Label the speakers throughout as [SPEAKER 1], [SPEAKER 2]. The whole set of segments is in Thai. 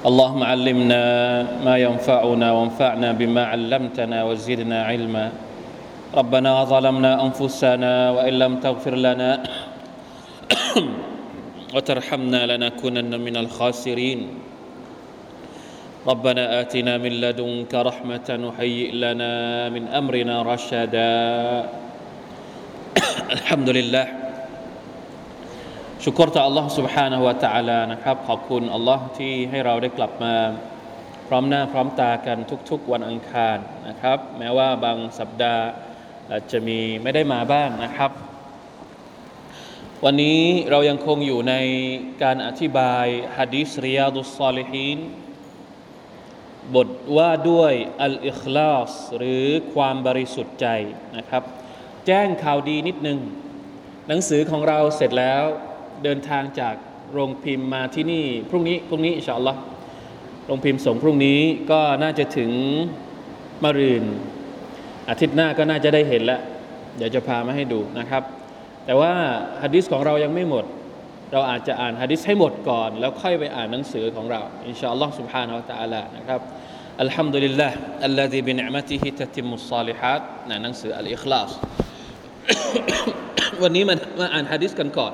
[SPEAKER 1] اللهم علمنا ما ينفعنا وانفعنا بما علمتنا وزدنا علما. ربنا ظلمنا أنفسنا وإن لم تغفر لنا وترحمنا لنكونن من الخاسرين. ربنا آتنا من لدنك رحمة وهيئ لنا من أمرنا رشدا. الحمد لله. ชุกรต่อ Allah سبحانه และ تعالى นะครับ ขอบคุณ Allah ที่ให้เราได้กลับมา พร้อมหน้าพร้อมตากันทุกๆวันอังคารนะครับ แม้ว่าบางสัปดาห์อาจจะมีไม่ได้มาบ้างนะครับ วันนี้เรายังคงอยู่ในการอธิบายฮะดีษริยาดุสซาลิฮีนบทว่าด้วยอัลอิคลาสหรือความบริสุทธิ์ใจนะครับ แจ้งข่าวดีนิดนึง หนังสือของเราเสร็จแล้ว เดินทางจากโรงพิมพ์มาที่นี่ พรุ่งนี้พรุ่งนี้อินชาอัลลอฮ์โรงพิมพ์ส่งพรุ่งนี้ก็น่าจะถึงมะรืน อาทิตย์หน้าก็น่าจะได้เห็นแล้ว เดี๋ยวจะพามาให้ดูนะครับ แต่ว่าฮะดิษของเรายังไม่หมด เราอาจจะอ่านฮะดิษให้หมดก่อน แล้วค่อยไปอ่านหนังสือของเราอินชาอัลลอฮ์ سبحانه และ تعالى นะครับอัลฮัมดุลิลลาห์ الذي بنعمته تتم الصالحات นะหนังสืออัลอิคลาส วันนี้มามาอ่านฮะดิษกันก่อน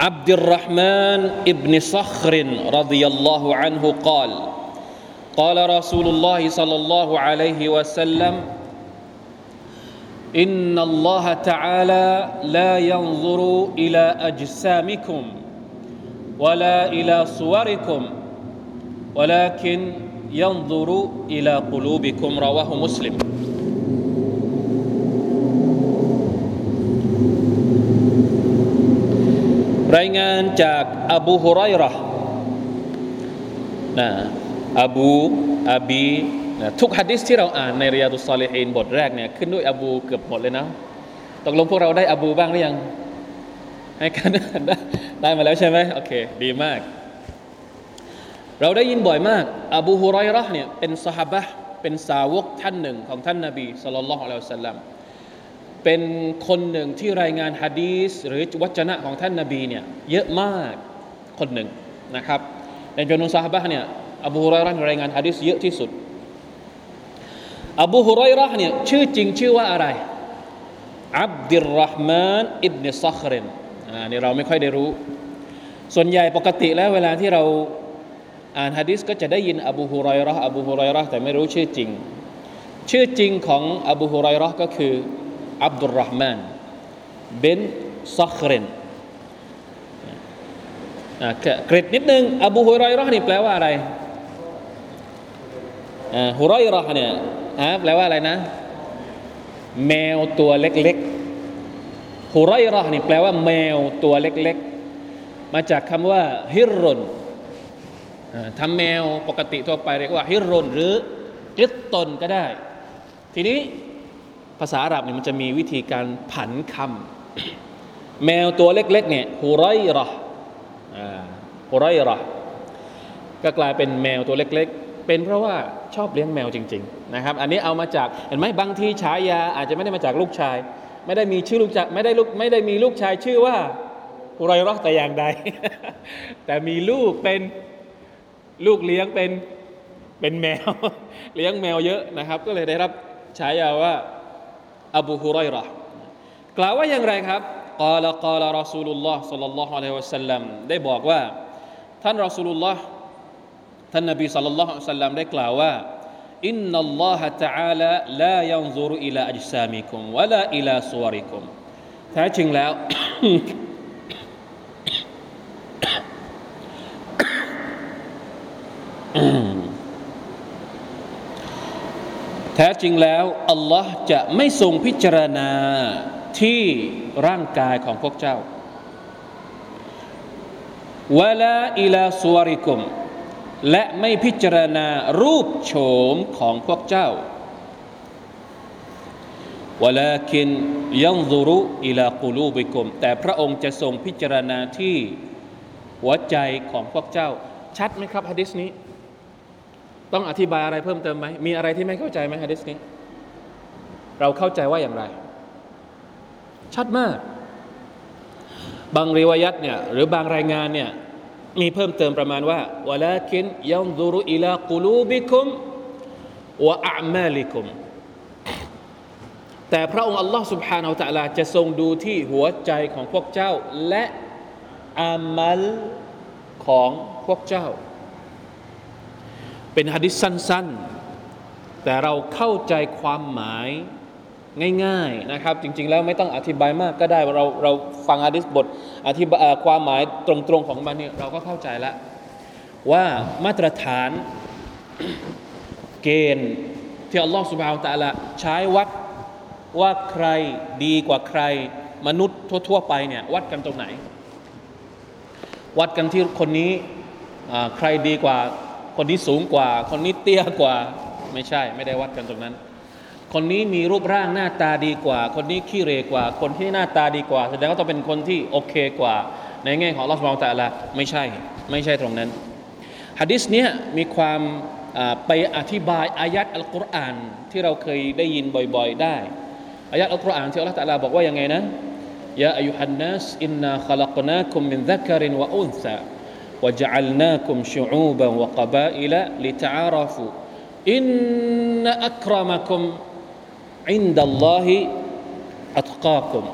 [SPEAKER 1] عبد الرحمن ابن صخر رضي الله عنه قال قال رسول الله صلى الله عليه وسلم إن الله تعالى لا ينظر إلى أجسامكم ولا إلى صوركم ولكن ينظر إلى قلوبكم رواه مسلم. รายงานจากอบูฮุไรรอนะอบูอบีนะทุกฮะดิษที่เราอ่านในริยาดุสซาลิฮีนบทแรกเนี่ยขึ้นด้วยอบูเกือบหมดเลยนะตกลงพวกเราได้อบูบ้างหรือยัง ให้กันได้ได้มาแล้วใช่ไหมโอเค ดีมาก เราได้ยินบ่อยมาก อบูฮุไรรอเนี่ยเป็นสหบะเป็นสาวกท่านหนึ่งของท่านนาบีสุลต่านละฮ์อัลลอฮฺสัลลัม เป็นคนหนึ่งที่รายงานฮะดีสหรือวจนะของท่านนาบีเนี่ยเยอะมากคนหนึ่งนะครับในจำนวนซาฮาบะเนี่ยอบูฮุไรรห์รายงานฮะดีสเยอะที่สุด อบูฮุไรรห์เนี่ยชื่อจริงชื่อว่าอะไรอับดิลรห์มานอิบเนซัครินอ่านี่เราไม่ค่อยได้รู้ ส่วนใหญ่ปกติแล้วเวลาที่เราอ่านฮะดีสก็จะได้ยินอบูฮุไรรห์อบูฮุไรรห์แต่ไม่รู้ชื่อจริง ชื่อจริงของอบูฮุไรรห์ก็คือ อับดุลรห์มานเบนซัครินเกรดนิดนึงอบูฮุไรรห์นี่แปลว่าอะไรฮุไรรห์เนี่ยแปลว่าอะไรนะ แมวตัวเล็กๆฮุไรรห์นี่แปลว่าแมวตัวเล็กๆ มาจากคำว่าฮิรุนทำแมวปกติทั่วไปเรียกว่าฮิรรุนหรือกิตตนก็ได้ ทีนี้ ภาษาอาหรับเนี่ยมันจะมีวิธีการผันคำแมวตัวเล็กๆเนี่ยฮุไรรอฮุไรรอก็กลายเป็นแมวตัวเล็กๆ เป็นเพราะว่าชอบเลี้ยงแมวจริง ๆ นะครับ อันนี้เอามาจากเห็นไหมบางทีฉายาอาจจะไม่ได้มาจากลูกชาย ไม่ได้มีชื่อลูกชายไม่ได้ลูกไม่ได้มีลูกชายชื่อว่าฮุไรรอแต่อย่างใด แต่มีลูกเป็นลูกเลี้ยงเป็นเป็นแมว เลี้ยงแมวเยอะนะครับ ก็เลยได้รับฉายาว่า อบูฮุไรรอกล่าวว่าอย่างไรครับقال قال رسول الله صلى الله عليه وسلمได้บอกว่า ท่านรอสูลุลลอฮ์ท่านนบี صلى الله عليه وسلمได้กล่าวว่าإن الله تعالى لا ينظر إلى أجسامكم ولا إلى صوركمแท้จริงแล้ว แท้จริงแล้วอัลลอฮ์จะไม่ทรงพิจารณาที่ร่างกายของพวกเจ้าวะลาอิลาสวริกุม และไม่พิจารณารูปโฉมของพวกเจ้าวลาคินยังซุรุอิลากูลูบิกุม แต่พระองค์จะทรงพิจารณาที่หัวใจของพวกเจ้า ชัดไหมครับฮะดิษนี้ ต้องอธิบายอะไรเพิ่มเติมไหม มีอะไรที่ไม่เข้าใจไหมฮะดิษนี้ เราเข้าใจว่าอย่างไร ชัดมาก บางริวายัตเนี่ยหรือบางรายงานเนี่ยมีเพิ่มเติมประมาณว่าวลาคินยังดูรุอิลากูลูบิคุมวะอามาลิคุม แต่พระองค์อัลลอฮ์ سبحانه และ تعالى จะทรงดูที่หัวใจของพวกเจ้า และอามัลของพวกเจ้า เป็นฮะดิษสั้นๆ แต่เราเข้าใจความหมายง่ายๆนะครับ จริง ๆ แล้วไม่ต้องอธิบายมากก็ได้เราเราฟังฮะดิษบทอธิบายความหมายตรงๆของมันเนี่ยเราก็เข้าใจแล้วว่ามาตรฐานเกณฑ์ที่อัลลอฮฺสุบฮาวตะลาใช้วัดว่าใครดีกว่าใคร มนุษย์ทั่ว ๆ ไปเนี่ยวัดกันตรงไหน วัดกันที่คนนี้ใครดีกว่า คนนี้สูงกว่า คนนี้เตี้ยกว่า ไม่ใช่ ไม่ได้วัดกันตรงนั้น คนนี้มีรูปร่างหน้าตาดีกว่า คนนี้ขี้เรกว่า คนที่หน้าตาดีกว่า แสดงว่าต้องเป็นคนที่โอเคกว่า ในแง่ของลอสมองแต่ละไม่ใช่ ไม่ใช่ตรงนั้นฮะดิษเนี้ยมีความไปอธิบายอายัดอัลกุรอานที่เราเคยได้ยินบ่อยๆ ได้อายะอัลกุรอานที่อัลลอฮฺตะลาบอกว่ายังไงนะยาอายุฮันนัสอินนาขลักนาคุมมินซักรินวะอุนซา وجعلناكم شعوبا وقبائل لتعارفوا إن أكرمكم عند الله أتقاكم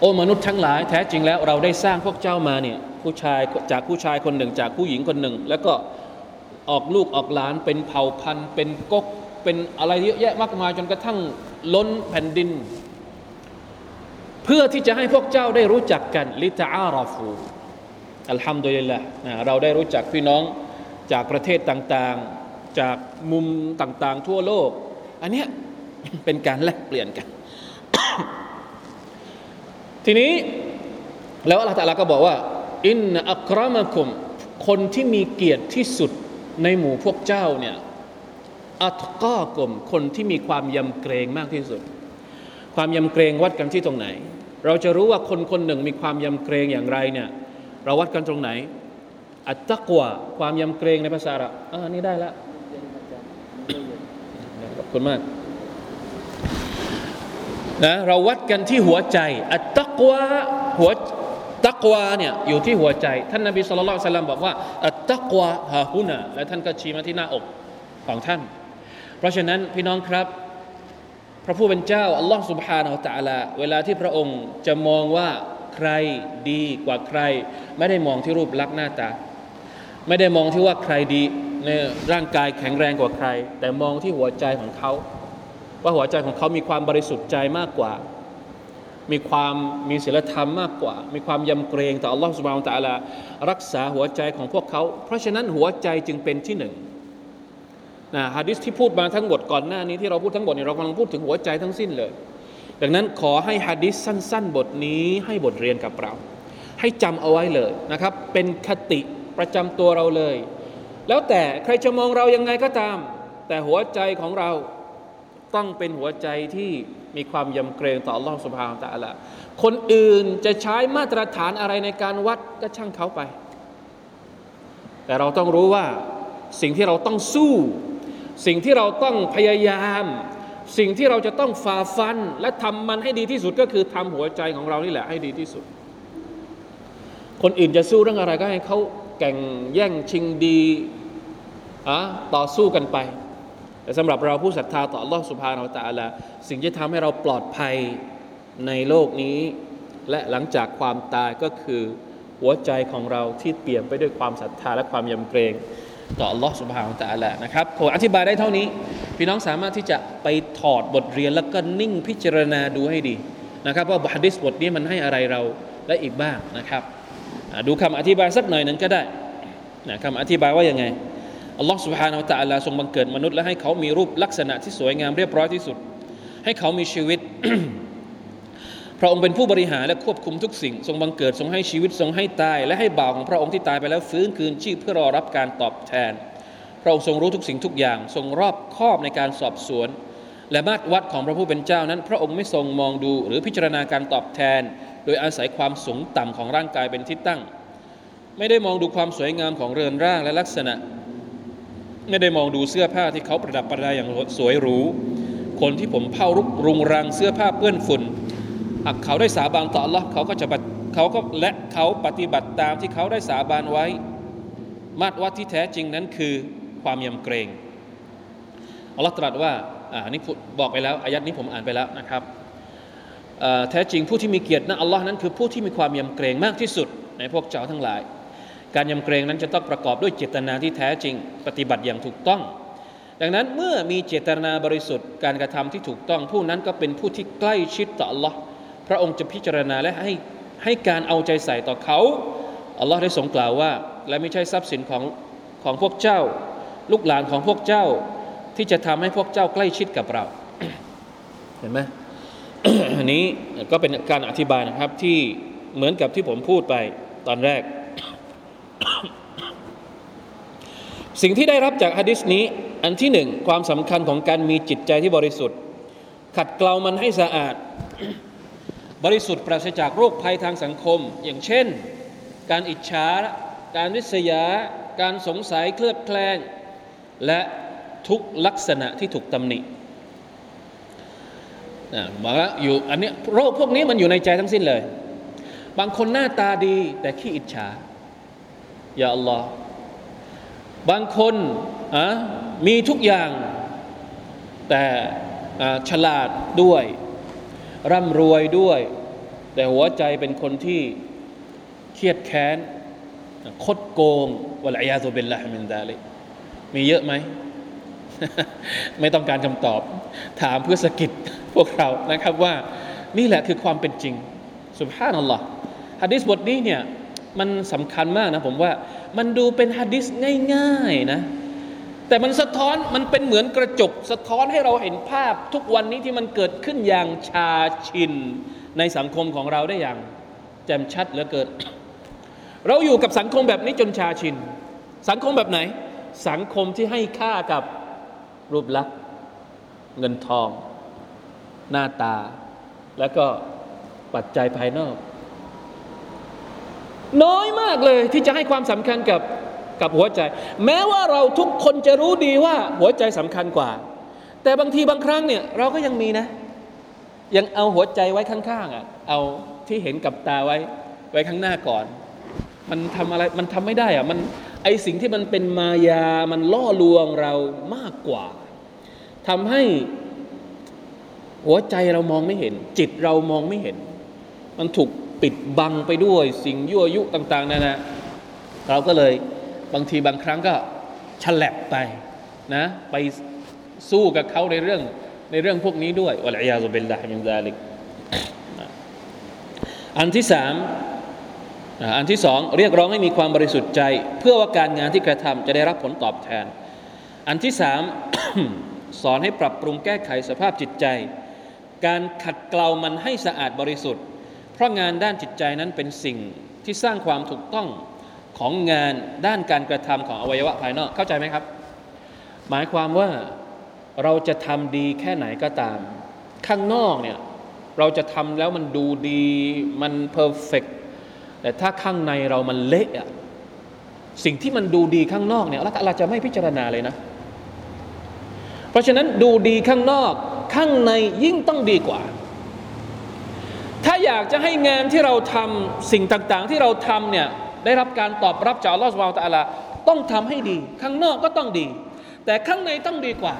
[SPEAKER 1] โอ้มนุษย์ทั้งหลายแท้จริงแล้วเราได้สร้างพวกเจ้ามาเนี่ยผู้ชายจากผู้ชายคนหนึ่งจากผู้หญิงคนหนึ่ง แล้วก็ออกลูกออกหลานเป็นเผ่าพันธุ์เป็นก๊กเป็นอะไรเยอะแยะมากมายจนกระทั่งล้นแผ่นดิน เพื่อที่จะให้พวกเจ้าได้รู้จักกันลิตาอาราฟู อัลฮัมดุลิลละนะเราได้รู้จักพี่น้องจากประเทศต่างๆ จากมุมต่างๆ ทั่วโลก อันเนี้ยเป็นการแลกเปลี่ยนกัน ทีนี้แล้วอัลลอฮฺก็บอกว่า อินอัครามะคุม คนที่มีเกียรติที่สุดในหมู่พวกเจ้าเนี่ยอัตก้อกลมคนที่มีความยำเกรงมากที่สุด ความยำเกรงวัดกันที่ตรงไหน เราจะรู้ว่าคนคนหนึ่งมีความยำเกรงอย่างไรเนี่ย เราวัดกันตรงไหน อัตตะกวาความยำเกรงในภาษาอัะอ่านี่ได้ละขอบคุณมากนะเราวัดกันที่หัวใจ อัตตะกวาหัวตักวาเนี่ยอยู่ที่หัวใจ ท่านนบีสุลต่านสัลลัมบอกว่าอัตตักวาฮาฮุนาและท่านก็ชี้มาที่หน้าอกของท่าน เพราะฉะนั้นพี่น้องครับ พระผู้เป็นเจ้าอัลลอฮฺสุบฮานาอัลตะลาเวลาที่พระองค์จะมองว่า ใครดีกว่าใคร ไม่ได้มองที่รูปลักษณ์หน้าตา ไม่ได้มองที่ว่าใครดีในร่างกายแข็งแรงกว่าใคร แต่มองที่หัวใจของเขา ว่าหัวใจของเขามีความบริสุทธิ์ใจมากกว่า มีความมีศีลธรรมมากกว่า มีความยำเกรงต่ออัลลอฮฺสุบานตะลารักษาหัวใจของพวกเขา เพราะฉะนั้นหัวใจจึงเป็นที่หนึ่งนะฮะดิษที่พูดมาทั้งหมดก่อนหน้านี้ที่เราพูดทั้งหมดเนี่ยเรากำลังพูดถึงหัวใจทั้งสิ้นเลย ดังนั้นขอให้ฮะดิษสั้น ๆ บทนี้ให้บทเรียนกับเรา ให้จำเอาไว้เลยนะครับ เป็นคติประจำตัวเราเลย แล้วแต่ใครจะมองเรายังไงก็ตาม แต่หัวใจของเราต้องเป็นหัวใจที่มีความยำเกรงต่ออัลลอฮฺสุบฮานตะลาคนอื่นจะใช้มาตรฐานอะไรในการวัดก็ช่างเขาไป แต่เราต้องรู้ว่าสิ่งที่เราต้องสู้ สิ่งที่เราต้องพยายาม สิ่งที่เราจะต้องฝ่าฟัน และทำมันให้ดีที่สุดก็คือทำหัวใจของเรานี่แหละให้ดีที่สุด คนอื่นจะสู้เรื่องอะไรก็ให้เขาแข่งแย่งชิงดีอะต่อสู้กันไป แต่สำหรับเราผู้ศรัทธาต่อ Allah s u b h a n a h u Wa สิ่งที่ทำให้เราปลอดภัยในโลกนี้ และหลังจากความตายก็คือหัวใจของเราที่เปลี่ยนไปด้วยความศรัทธาและความยำเกรง ต่อ Allah سبحانه และ تعالى นะครับผมอธิบายได้เท่านี้ พี่น้องสามารถที่จะไปถอดบทเรียนแล้วก็นิ่งพิจารณาดูให้ดีนะครับว่าฮะดิษบทนี้มันให้อะไรเราและอีกบ้างนะครับดูคำอธิบายสักหน่อยหนึ่งก็ได้นะคำอธิบายว่ายังไงอัลลอฮ์ سبحانه และ تعالى ทรงบังเกิดมนุษย์และให้เขามีรูปลักษณะที่สวยงามเรียบร้อยที่สุด ให้เขามีชีวิต พระองค์เป็นผู้บริหารและควบคุมทุกสิ่ง ทรงบังเกิดทรงให้ชีวิตทรงให้ตาย และให้บ่าวของพระองค์ที่ตายไปแล้วฟื้นคืนชีพเพื่อรอรับการตอบแทน พระองค์ทรงรู้ทุกสิ่งทุกอย่าง ทรงรอบคอบในการสอบสวน และมาตรวัดของพระผู้เป็นเจ้านั้น พระองค์ไม่ทรงมองดูหรือพิจารณาการตอบแทน โดยอาศัยความสูงต่ำของร่างกายเป็นที่ตั้ง ไม่ได้มองดูความสวยงามของเรือนร่างและลักษณะ ไม่ได้มองดูเสื้อผ้าที่เขาประดับประดาอย่างสวยหรูคนที่ผมเผารุกรุงรังเสื้อผ้าเปื้อนฝุ่น หากเขาได้สาบานต่อ Allah เขาก็จะเขาก็และเขาปฏิบัติตามที่เขาได้สาบานไว้ มาตรวัดที่แท้จริงนั้นคือความยำเกรงอัลลอฮ์ตรัสว่าอ่านี่บอกไปแล้วอายัดนี้ผมอ่านไปแล้วนะครับแท้จริงผู้ที่มีเกียรตินะอัลลอฮ์นั้นคือผู้ที่มีความยำเกรงมากที่สุด ในพวกเจ้าทั้งหลาย การยำเกรงนั้นจะต้องประกอบด้วยเจตนาที่แท้จริง ปฏิบัติอย่างถูกต้อง ดังนั้นเมื่อมีเจตนาบริสุทธิ์การกระทำที่ถูกต้อง ผู้นั้นก็เป็นผู้ที่ใกล้ชิดต่อ Allah ระองค์จะพิจารณาและให้ให้การเอาใจใส่ต่อเขาอัลลอฮ์ได้ทรงกล่าวว่า และไม่ใช่ทรัพย์สินของของพวกเจ้า ลูกหลานของพวกเจ้าที่จะทำให้พวกเจ้าใกล้ชิดกับเรา เห็นไหมอันนี้ก็เป็นการอธิบายนะครับที่เหมือนกับที่ผมพูดไปตอนแรก สิ่งที่ได้รับจากฮะดิษนี้ อันที่หนึ่งความสำคัญของการมีจิตใจที่บริสุทธิ์ ขัดเกลามันให้สะอาด บริสุทธิ์ปราศจากโรคภัยทางสังคม อย่างเช่น การอิจฉา การริษยา การสงสัยเคลือบแคลง และทุกลักษณะที่ถูกตำหนินะบอกว่าอยู่อันนี้โรคพวกนี้มันอยู่ในใจทั้งสิ้นเลย บางคนหน้าตาดีแต่ขี้อิจฉา อย่าอัลลอฮ์บางคนอะมีทุกอย่างแต่ฉลาดด้วย ร่ำรวยด้วย แต่หัวใจเป็นคนที่เครียดแค้น คดโกงวลัยาตุเบลละมินดาลิมีเยอะไหม ไม่ต้องการคำตอบ ถามเพื่อสกิดพวกเรานะครับว่า นี่แหละคือความเป็นจริง สุบฮานัลลอฮ์ฮะดิษบทนี้เนี่ย มันสำคัญมากนะผมว่า มันดูเป็นฮะดิษง่าย ๆ นะ แต่มันสะท้อนมันเป็นเหมือนกระจก สะท้อนให้เราเห็นภาพทุกวันนี้ที่มันเกิดขึ้นอย่างชาชินในสังคมของเราได้อย่างแจ่มชัดเหลือเกินเราอยู่กับสังคมแบบนี้จนชาชิน สังคมแบบไหน สังคมที่ให้ค่ากับรูปลักษณ์ เงินทอง หน้าตา แล้วก็ปัจจัยภายนอก น้อยมากเลยที่จะให้ความสำคัญกับ กับหัวใจ แม้ว่าเราทุกคนจะรู้ดีว่าหัวใจสำคัญกว่า แต่บางทีบางครั้งเนี่ยเราก็ยังมีนะ ยังเอาหัวใจไว้ข้างๆอะเอาที่เห็นกับตาไว้ไว้ข้างหน้าก่อน มันทำอะไรมันทำไม่ได้อะมันไอสิ่งที่มันเป็นมายามันล่อลวงเรามากกว่าทำให้หัวใจเรามองไม่เห็น จิตเรามองไม่เห็น มันถูกปิดบังไปด้วยสิ่งยั่วยุต่าง ๆนั่นนะเราก็เลย บางทีบางครั้งก็ฉลับไปนะไปสู้กับเขาในเรื่องในเรื่องพวกนี้ด้วยวะลัยยาซุบิลลาฮิมินซาลิกอันที่สามอันที่สองเรียกร้องให้มีความบริสุทธิ์ใจ เพื่อว่าการงานที่กระทำจะได้รับผลตอบแทน อันที่สามสอนให้ปรับปรุงแก้ไขสภาพจิตใจ การขัดเกลามันให้สะอาดบริสุทธิ์ เพราะงานด้านจิตใจนั้นเป็นสิ่งที่สร้างความถูกต้อง ของงานด้านการกระทำของอวัยวะภายนอกเข้าใจไหมครับ หมายความว่าเราจะทำดีแค่ไหนก็ตาม ข้างนอกเนี่ยเราจะทำแล้วมันดูดีมันเพอร์เฟกแต่ถ้าข้างในเรามันเละอะสิ่งที่มันดูดีข้างนอกเนี่ยเราจะไม่พิจารณาเลยนะ เพราะฉะนั้นดูดีข้างนอกข้างในยิ่งต้องดีกว่า ถ้าอยากจะให้งานที่เราทำสิ่งต่างๆที่เราทำเนี่ย ได้รับการตอบรับจากอัลลอฮฺสุบไบร์ตะลาต้องทำให้ดี ข้างนอกก็ต้องดี แต่ข้างในต้องดีกว่า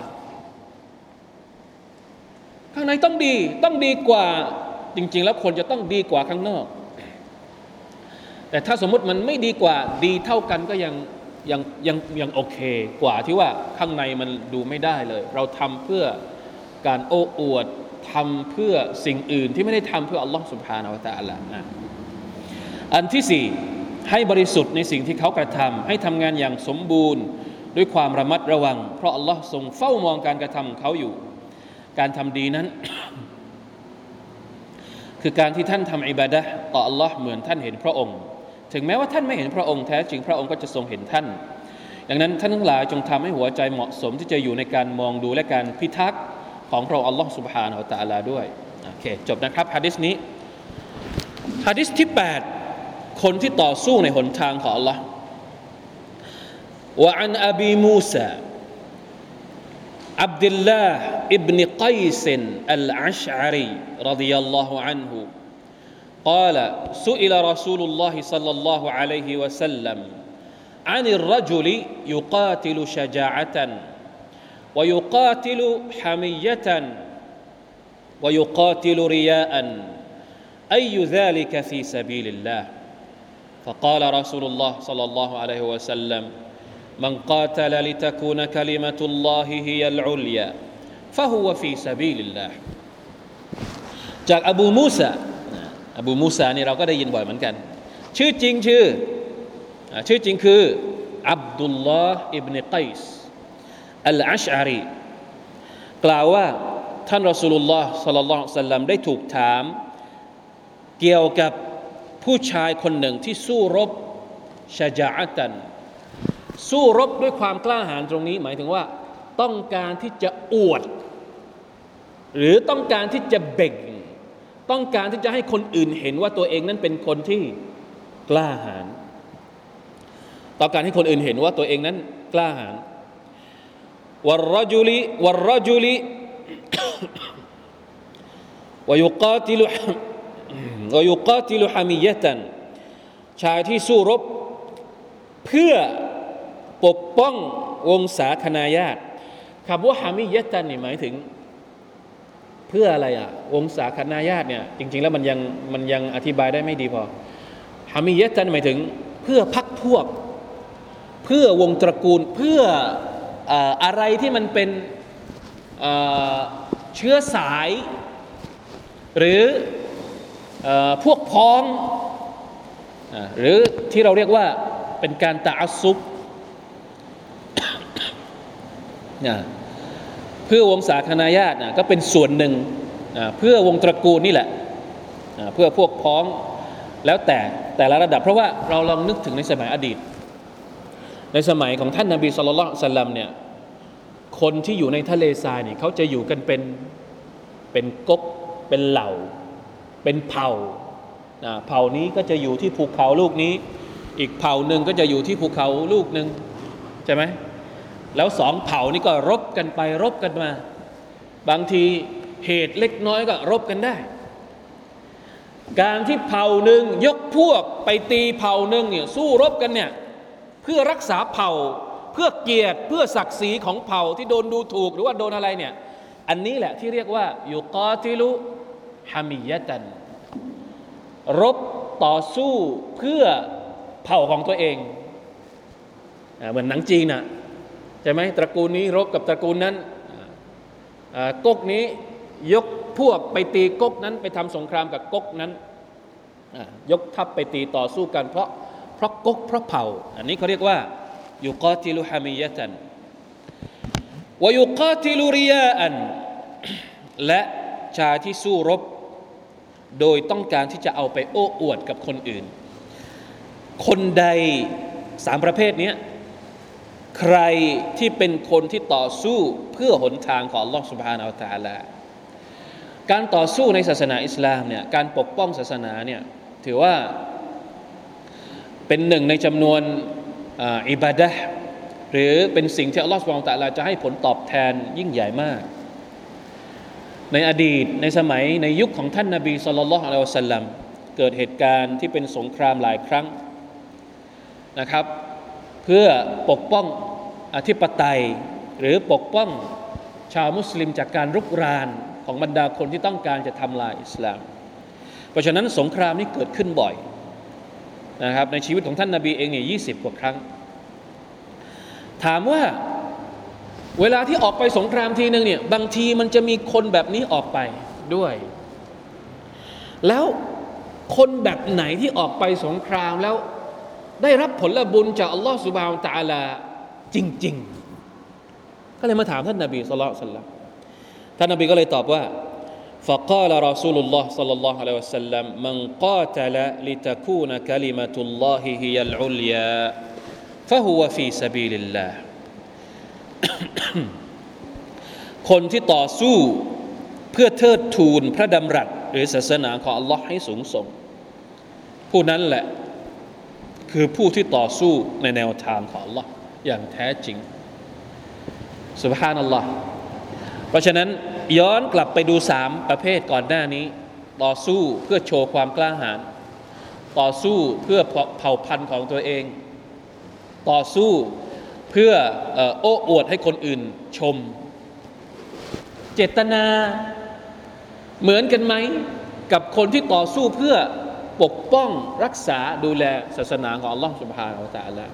[SPEAKER 1] ข้างในต้องดี ต้องดีกว่า จริง ๆ แล้วควรจะต้องดีกว่าข้างนอก แต่ถ้าสมมุติมันไม่ดีกว่า ดีเท่ากันก็ยังยังยังยังโอเค กว่าที่ว่าข้างในมันดูไม่ได้เลย เราทำเพื่อการโอ้อวดทำเพื่อสิ่งอื่นที่ไม่ได้ทำเพื่ออัลลอฮ์สุบฮานาอัลลอฮ์อันที่สี่ ให้บริสุทธิ์ในสิ่งที่เขากระทำให้ทำงานอย่างสมบูรณ์ ด้วยความระมัดระวัง เพราะอัลลอฮ์ทรงเฝ้ามองการกระทำเขาอยู่ การทำดีนั้น คือการที่ท่านทำอิบาดะต่ออัลลอฮ์เหมือนท่านเห็นพระองค์ ถึงแม้ว่าท่านไม่เห็นพระองค์แท้จริงพระองค์ก็จะทรงเห็นท่าน ดังนั้นท่านทั้งหลายจงทำให้หัวใจเหมาะสมที่จะอยู่ในการมองดูและการพิทักษ์ของพระองค์อัลลอฮ์สุบฮานาอัลตะลาด้วยโอเคจบนะครับฮะดิษนี้ฮะดิษที่ 8 คนที่ต่อสู้ในหนทางของอัลลอฮ์ وعن أبي موسى عبد الله ابن قيس العشعري رضي الله عنه قال سئل رسول الله صلى الله عليه وسلم عن الرجل يقاتل شجاعة ويقاتل حمية ويقاتل رياء أي ذلك في سبيل الله فقال رسول الله صلى الله عليه وسلم من قاتل لتكون كلمة الله هي العليا فهو في سبيل الله จากอบูมูซาอบูมูซานี่เราก็ได้ยินบ่อยเหมือนกัน ชื่อจริงชื่อชื่อจริงคืออับดุลลอฮ์อิบเนกัยส์อัลอัชอารีกล่าวว่าท่านรอสูลุลลอฮ์สัลลัลลอฮุซัลลัมได้ถูกถาม เกี่ยวกับ ผู้ชายคนหนึ่งที่สู้รบชาจาตัน สู้รบด้วยความกล้าหาญตรงนี้ หมายถึงว่า ต้องการที่จะอวด หรือต้องการที่จะเบ่ง ต้องการที่จะให้คนอื่นเห็นว่าตัวเองนั้นเป็นคนที่กล้าหาญต้องการให้คนอื่นเห็นว่าตัวเองนั้นกล้าหาญวัรจุลิวัรจุลิวยุ กายุกาติลุฮามิยะตันชายที่สู้รบเพื่อปกป้องวงศาคณาญาติคำว่าฮามิยะตันนี่หมายถึง เพื่ออะไรอะวงศาคณาญาติเนี่ยจริง ๆ แล้วมันยังมันยังอธิบายได้ไม่ดีพอฮามิยะตันหมายถึงเพื่อพักพวก เพื่อวงตระกูลเพื่ออะไรที่มันเป็นเชื้อสาย หรือ พวกพ้องหรือที่เราเรียกว่าเป็นการตะอัซุบเพื่อวงศาคณาญาติก็เป็นส่วนหนึ่งเพื่อวงตระกูลนี่แหละเพื่อพวกพ้องแล้วแต่แต่ละระดับ เพราะว่าเราลองนึกถึงในสมัยอดีต ในสมัยของท่านนาบีสุลต่านสลลัมเนี่ยคนที่อยู่ในทะเลทรายนี่เขาจะอยู่กันเป็นเป็นก๊กเป็นเหล่า เป็นเผ่าเผ่านี้ก็จะอยู่ที่ภูเขาลูกนี้ อีกเผ่าหนึ่งก็จะอยู่ที่ภูเขาลูกหนึ่งใช่ไหมแล้วสองเผ่านี้ก็รบกันไปรบกันมา บางทีเหตุเล็กน้อยก็รบกันได้ การที่เผ่าหนึ่งยกพวกไปตีเผ่าหนึ่งเนี่ยสู้รบกันเนี่ยเพื่อรักษาเผ่าเพื่อเกียรติเพื่อศักดิ์ศรีของเผ่าที่โดนดูถูกหรือว่าโดนอะไรเนี่ยอันนี้แหละที่เรียกว่าอยู่กอติลุ ฮามิยะตัน รบต่อสู้เพื่อเผ่าของตัวเอง เหมือนหนังจีนนะใช่ไหมตระกูลนี้รบกับตระกูลนั้นก๊กนี้ยกพวกไปตีก๊กนั้นไปทำสงครามกับก๊กนั้น ยกทัพไปตีต่อสู้กัน เพราะเพราะก๊กเพราะเผ่า อันนี้เขาเรียกว่าอยุกาติลุฮามิยะตันวยุกาติลุริยาอันและชาที่สู้รบ โดยต้องการที่จะเอาไปโอ้อวดกับคนอื่น คนใดสามประเภทนี้ใครที่เป็นคนที่ต่อสู้เพื่อหนทางของลอสุภาอัลตาลาการต่อสู้ในศาสนาอิสลามเนี่ยการปกป้องศาสนาเนี่ยถือว่าเป็นหนึ่งในจำนวนอิบาดะหรือเป็นสิ่งที่อัลลอฮฺสุบานตะลาจะให้ผลตอบแทนยิ่งใหญ่มาก ในอดีตในสมัยในยุคของท่านนาบีสุลต่านอัลลอฮฺสัลลัมเกิดเหตุการณ์ที่เป็นสงครามหลายครั้งนะครับ เพื่อปกป้องอธิปไตย หรือปกป้องชาวมุสลิมจากการรุกรานของบรรดาคนที่ต้องการจะทำลายอิสลาม เพราะฉะนั้นสงครามนี่เกิดขึ้นบ่อยนะครับในชีวิตของท่านนาบีเองเนี่ยยีกว่าครั้ง ถามว่า เวลาที่ออกไปสงครามทีหนึ่งเนี่ยบางทีมันจะมีคนแบบนี้ออกไปด้วย แล้วคนแบบไหนที่ออกไปสงครามแล้วได้รับผลบุญจากอัลลอฮฺสุบฮานตะอาลาจริง ๆ ก็เลยมาถามท่านนาบีสุลต่านท่านนาบีก็เลยตอบว่า فقال رسول الله صلى الله عليه وسلم من قاتل لتكون كلمة الله هي العليا فهو في سبيل الله คนที่ต่อสู้เพื่อเทิดทูนพระดำรัสหรือศาสนาของอัลลอฮ์ให้สูงส่ง ผู้นั้นแหละคือผู้ที่ต่อสู้ในแนวทางของอัลลอฮ์อย่างแท้จริงสุบฮานัลลอฮ์เพราะฉะนั้นย้อนกลับไปดูสามประเภทก่อนหน้านี้ ต่อสู้เพื่อโชว์ความกล้าหาญต่อสู้เพื่อเผ่าพันธุ์ของตัวเอง ต่อสู้ เพื่อโอ้อวดให้คนอื่นชม เจตนาเหมือนกันไหมกับคนที่ต่อสู้เพื่อปกป้องรักษาดูแลศาสนาของอัลลอฮฺสุบฮานาอัลตะละ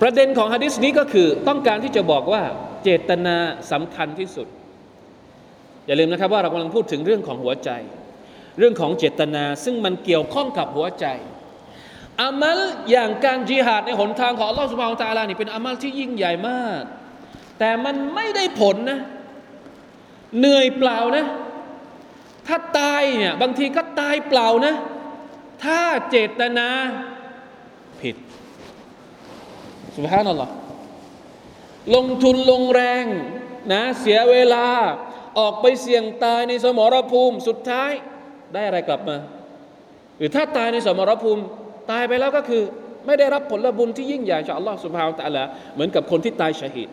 [SPEAKER 1] ประเด็นของฮะดิษนี้ก็คือต้องการที่จะบอกว่าเจตนาสำคัญที่สุด อย่าลืมนะครับว่าเรากำลังพูดถึงเรื่องของหัวใจ เรื่องของเจตนาซึ่งมันเกี่ยวข้องกับหัวใจ อามัลอย่างการจิหาดในหนทางของอัลลอฮฺสุบฮานตะลานี่เป็นอามัลที่ยิ่งใหญ่มาก แต่มันไม่ได้ผลนะ เหนื่อยเปล่านะ ถ้าตายเนี่ยบางทีก็ตายเปล่านะ ถ้าเจตนาผิดสุบฮานัลลอฮ์ลงทุนลงแรงนะเสียเวลาออกไปเสี่ยงตายในสมรภูมิสุดท้ายได้อะไรกลับมา หรือถ้าตายในสมรภูมิ ตายไปแล้วก็คือ ไม่ได้รับผลบุญที่ยิ่งใหญ่จากอัลลอฮ์สุบฮาวตะละเหมือนกับคนที่ตายชาฮิด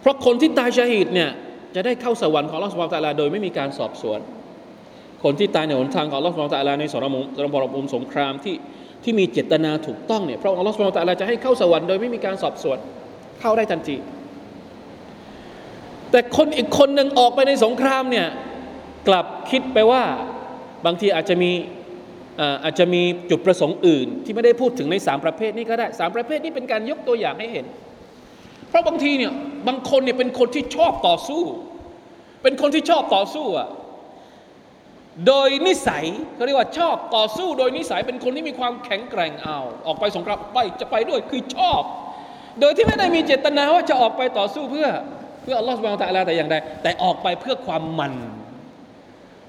[SPEAKER 1] เพราะคนที่ตายชาฮิดเนี่ยจะได้เข้าสวรรค์ของอัลลอฮ์สุบฮาวตะละโดยไม่มีการสอบสวน คนที่ตายในหนทางของอัลลอฮ์สุบฮาวตะละในสมรมิสมรภูมิสงครามที่ที่มีเจตนาถูกต้องเนี่ยพระองค์อัลลอฮ์สุบฮาวตะละจะให้เข้าสวรรค์โดยไม่มีการสอบสวน เข้าได้ทันทีแต่คนอีกคนหนึ่งออกไปในสงครามเนี่ยกลับคิดไปว่าบางทีอาจจะมี อาจจะมีจุดประสงค์อื่น ที่ไม่ได้พูดถึงในสามประเภทนี้ก็ได้สามประเภทนี้เป็นการยกตัวอย่างให้เห็น เพราะบางทีเนี่ยบางคนเนี่ยเป็นคนที่ชอบต่อสู้ เป็นคนที่ชอบต่อสู้อะโดยนิสัยเขาเรียกว่าชอบต่อสู้โดยนิสัยเป็นคนที่มีความแข็งแกร่งเอา ออกไปสงครามไปจะไปด้วยคือชอบ โดยที่ไม่ได้มีเจตนาว่าจะออกไปต่อสู้เพื่อเพื่ออัลลอฮฺสุบานตะลาแต่อย่างใดแต่ออกไปเพื่อความมัน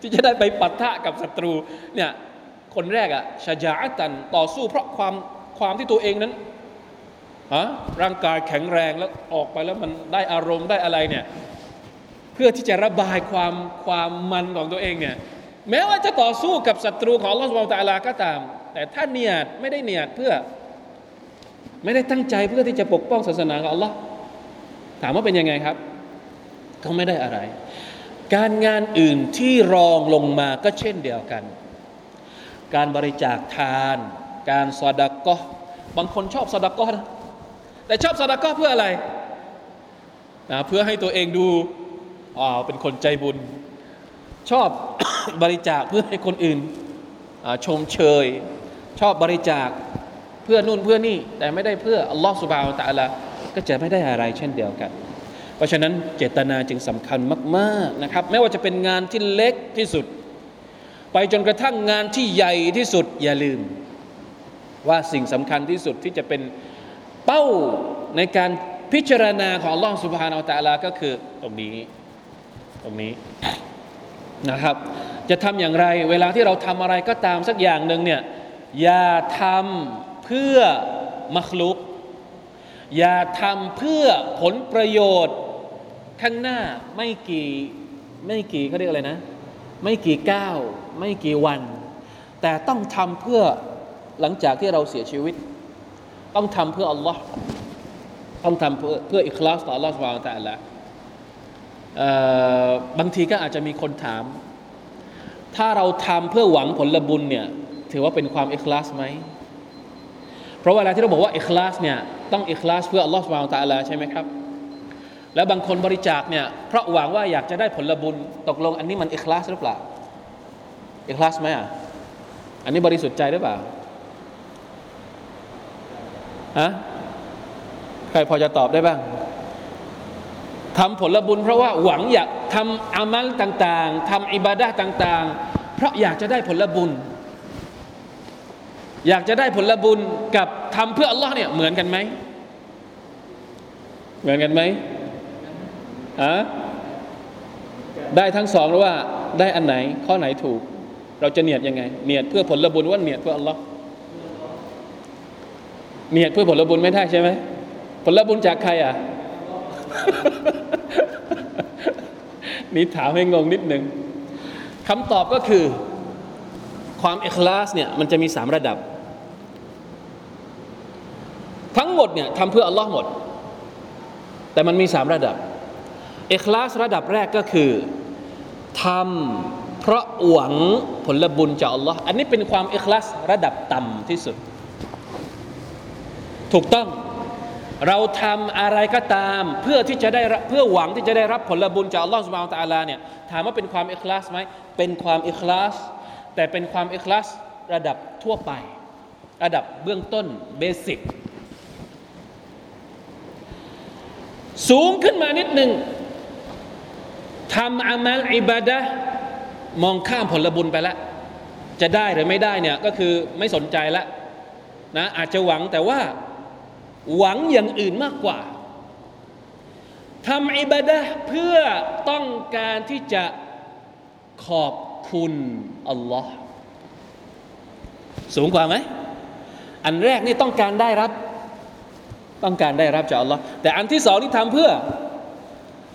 [SPEAKER 1] ที่จะได้ไปปะทะกับศัตรูเนี่ย คนแรกอะชาจาตันต่อสู้เพราะความความที่ตัวเองนั้นฮะร่างกายแข็งแรงแล้วออกไปแล้วมันได้อารมณ์ได้อะไรเนี่ยเพื่อที่จะระบายความความมันของตัวเองเนี่ยแม้ว่าจะต่อสู้กับศัตรูของอัลอสบานตะลาก็ตาม แต่ถ้าเนียดไม่ได้เนียดเพื่อ ไม่ได้ตั้งใจเพื่อที่จะปกป้องศาสนาของอัลลอฮ์ถามว่าเป็นยังไงครับเขาไม่ได้อะไร การงานอื่นที่รองลงมาก็เช่นเดียวกัน การบริจาคทาน การสอดกอบางคนชอบสอดกอนะแต่ชอบสอดกอเพื่ออะไรนะเพื่อให้ตัวเองดูอ๋อเป็นคนใจบุญ ชอบบริจาคเพื่อให้คนอื่นชมเชย ชอบบริจาคเพื่อนู่นเพื่อนี่ แต่ไม่ได้เพื่ออัลลอฮฺสุบาวตะลาก็จะไม่ได้อะไรเช่นเดียวกัน เพราะฉะนั้นเจตนาจึงสำคัญมาก ๆนะครับ ไม่ว่าจะเป็นงานที่เล็กที่สุด ไปจนกระทั่งงานที่ใหญ่ที่สุดอย่าลืม ว่าสิ่งสำคัญที่สุดที่จะเป็นเป้าในการพิจารณาของล่องสุภานาตะลาก็คือตรงนี้ตรงนี้นะครับ จะทำอย่างไร เวลาที่เราทำอะไรก็ตามสักอย่างหนึ่งเนี่ยอย่าทำเพื่อมัคลุก อย่าทำเพื่อผลประโยชน์ข้างหน้าไม่กี่ไม่กี่เขาเรียกอะไรนะ ไม่กี่ก้าว ไม่กี่วัน แต่ต้องทำเพื่อหลังจากที่เราเสียชีวิต ต้องทำเพื่ออัลลอฮ์ต้องทำเพื่อเพื่ออิคลาสต่ออัลลอฮ์สุบานตะละบางทีก็อาจจะมีคนถาม ถ้าเราทำเพื่อหวังผลบุญเนี่ยถือว่าเป็นความอิคลาสไหมเพราะเวลาที่เราบอกว่าอิคลาสเนี่ยต้องอิคลาสเพื่ออัลลอฮฺสุบานตะลาใช่ไหมครับ แล้วบางคนบริจาคเนี่ยเพราะหวังว่าอยากจะได้ผลบุญตกลง อันนี้มันอิคลาสหรือเปล่าอิคลาสไหมอะอันนี้บริสุทธิ์ใจหรือเปล่าฮะใครพอจะตอบได้บ้างทำผลบุญเพราะว่าหวังอยากทำอามัลต่าง ๆทำอิบาดะต่าง ๆ เพราะอยากจะได้ผลบุญ อยากจะได้ผลบุญกับทำเพื่ออัลลอฮ์เนี่ยเหมือนกันไหมเหมือนกันไหม อะได้ทั้งสองหรือว่าได้อันไหน ข้อไหนถูก เราจะเนียดยังไง เนียดเพื่อผลบุญว่าเนียดเพื่ออัลลอฮ์เนียดเพื่อผลบุญไม่ได้ใช่ไหมผลบุญจากใครอะ นี่ถามให้งงนิดหนึ่งคำตอบก็คือ ความเอคลาสเนี่ยมันจะมีสามระดับ ทั้งหมดเนี่ยทำเพื่ออัลลอฮ์หมด แต่มันมีสามระดับ อคลาสระดับแรกก็คือทำเพราะหวังผลบุญจากอัลลอฮ์อันนี้เป็นความเอคลาสระดับต่ำที่สุด ถูกต้องเราทำอะไรก็ตามเพื่อที่จะได้เพื่อหวังที่จะได้รับผลบุญจากอัลลอฮฺสุบานตะอาลาเนี่ยถามว่าเป็นความอิคลาสไหมเป็นความอิคลาส แต่เป็นความอิคลาสระดับทั่วไป ระดับเบื้องต้นเบสิกสูงขึ้นมานิดหนึ่ง ทำอามัลอิบาดะมองข้ามผลบุญไปแล้วจะได้หรือไม่ได้เนี่ยก็คือไม่สนใจละนะอาจจะหวังแต่ว่าหวังอย่างอื่นมากกว่าทำอิบาดะเพื่อต้องการที่จะขอบคุณอัลลอฮ์สูงกว่าไหม อันแรกนี่ต้องการได้รับ ต้องการได้รับจากอัลลอฮ์แต่อันที่สองนี่ทำเพื่อ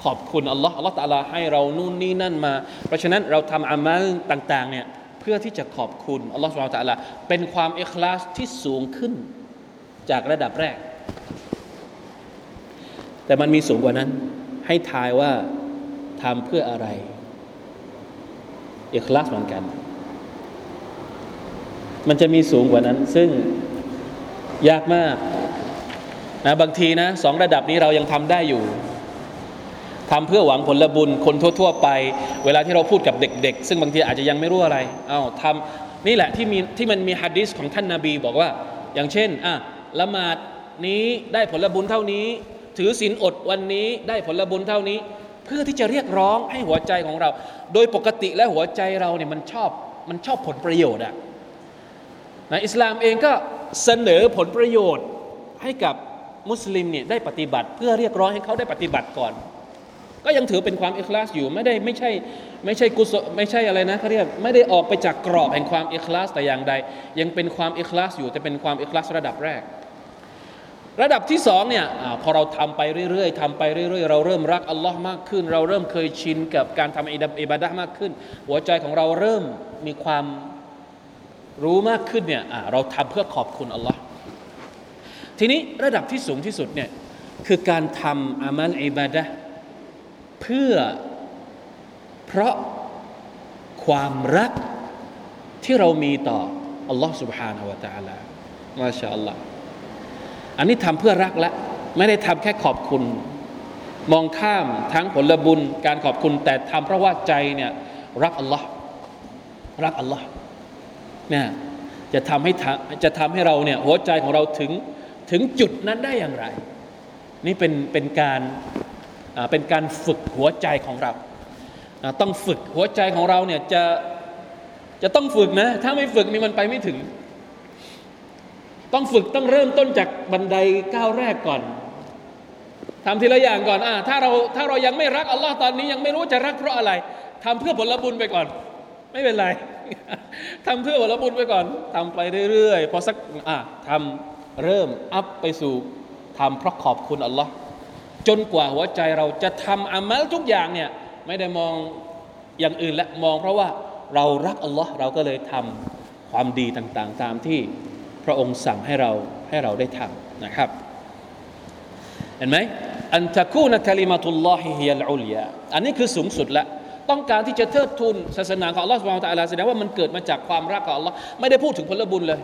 [SPEAKER 1] ขอบคุณอัลลอฮ์อัลลอฮ์ตะลาให้เรานู่นนี่นั่นมา เพราะฉะนั้นเราทำอามัลต่างๆเนี่ยเพื่อที่จะขอบคุณอัลลอฮ์สุบฮานตะลาเป็นความเอกลาสที่สูงขึ้นจากระดับแรก แต่มันมีสูงกว่านั้น ให้ทายว่าทำเพื่ออะไรเอกคลาสเหมือนกัน มันจะมีสูงกว่านั้น ซึ่งยากมากนะบางทีนะสองระดับนี้เรายังทำได้อยู่ ทำเพื่อหวังผลบุญคนทั่ว ๆ ไป เวลาที่เราพูดกับเด็ก ๆ ซึ่งบางทีอาจจะยังไม่รู้อะไรเอา้าทำนี่แหละที่มีที่มันมีฮะดิษของท่านนาบีบอกว่า อย่างเช่นอะละหมาดนี้ได้ผลบุญเท่านี้ ถือศีลอดวันนี้ได้ผลบุญเท่านี้ เพื่อที่จะเรียกร้องให้หัวใจของเรา โดยปกติและหัวใจเราเนี่ยมันชอบมันชอบผลประโยชน์อะนะอิสลามเองก็เสนอผลประโยชน์ให้กับมุสลิมเนี่ยได้ปฏิบัติ เพื่อเรียกร้องให้เขาได้ปฏิบัติก่อน ก็ยังถือเป็นความอิคลาสอยู่ไม่ได้ไม่ใช่ไม่ใช่กุศลไม่ใช่อะไรนะเขาเรียกไม่ได้ออกไปจากกรอบแห่งความอิคลาสแต่อย่างใด ยังเป็นความอิคลาสอยู่แต่เป็นความอิคลาสระดับแรก ระดับที่สองเนี่ยอพอเราทำไปเรื่อยๆทำไปเรื่อยๆ เราเริ่มรักอัลลอฮ์มากขึ้น เราเริ่มเคยชินกับการทำอิบาดะมากขึ้น หัวใจของเราเริ่มมีความรู้มากขึ้นเนี่ยเราทำเพื่อขอบคุณอัลลอฮ์ทีนี้ระดับที่สูงที่สุดเนี่ยคือการทำอามัลอิบาดะ เพื่อเพราะความรักที่เรามีต่ออัลลอฮ์ سبحانه และ تعالى มาชาอัลลอฮ์อันนี้ทำเพื่อรักและไม่ได้ทำแค่ขอบคุณ มองข้ามทั้งผลบุญการขอบคุณ แต่ทำเพราะว่าใจเนี่ยรักอัลลอฮ์รักอัลลอฮ์เนี่ยจะทำให้จะทำให้เราเนี่ยหัวใจของเราถึงถึงจุดนั้นได้อย่างไร นี่เป็นเป็นการ เป็นการฝึกหัวใจของเรา ต้องฝึกหัวใจของเราเนี่ยจะจะต้องฝึกนะ ถ้าไม่ฝึกนี่มันไปไม่ถึง ต้องฝึกต้องเริ่มต้นจากบันไดก้าวแรกก่อนทำทีละอย่างก่อนอ่าถ้าเราถ้าเรายังไม่รักอัลลอฮ์ตอนนี้ยังไม่รู้จะรักเพราะอะไรทำเพื่อผลบุญไปก่อน ไม่เป็นไรทำเพื่อผลบุญไปก่อนทำไปเรื่อยๆพอสักอ่าทำเริ่มอัพไปสู่ทำเพราะขอบคุณอัลลอฮ์ จนกว่าหัวใจเราจะทำอามัลทุกอย่างเนี่ยไม่ได้มองอย่างอื่นและมองเพราะว่าเรารักอัลลอฮ์เราก็เลยทำความดีต่างๆ ตามที่พระองค์สั่งให้เราให้เราได้ทำนะครับ เห็นไหมอันตะคูนคลิมาตุลลอฮิฮิยัลอุลยาอันนี้คือสูงสุดแล้วต้องการที่จะเทิดทูนศาสนาของอัลลอฮฺสุบานตะลาแสดงว่ามันเกิดมาจากความรักของอัลลอฮ์ไม่ได้พูดถึงผลบุญเลย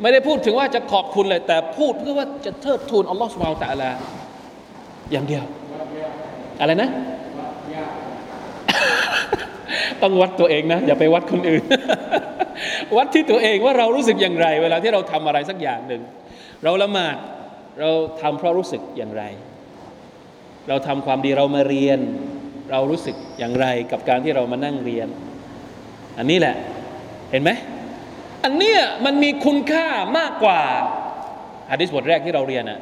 [SPEAKER 1] ไม่ได้พูดถึงว่าจะขอบคุณเลย แต่พูดเพื่อว่าจะเทิดทูนอัลลอฮฺสุบานตะลาอย่างเดียว อะไรนะ ต้องวัดตัวเองนะ อย่าไปวัดคนอื่น วัดที่ตัวเองว่าเรารู้สึกอย่างไร เวลาที่เราทำอะไรสักอย่างหนึ่ง เราละหมาดเราทำเพราะรู้สึกอย่างไร เราทำความดีเรามาเรียน เรารู้สึกอย่างไรกับการที่เรามานั่งเรียน อันนี้แหละเห็นไหม อันเนี้ยมันมีคุณค่ามากกว่าฮะดิษบทแรกที่เราเรียนอะ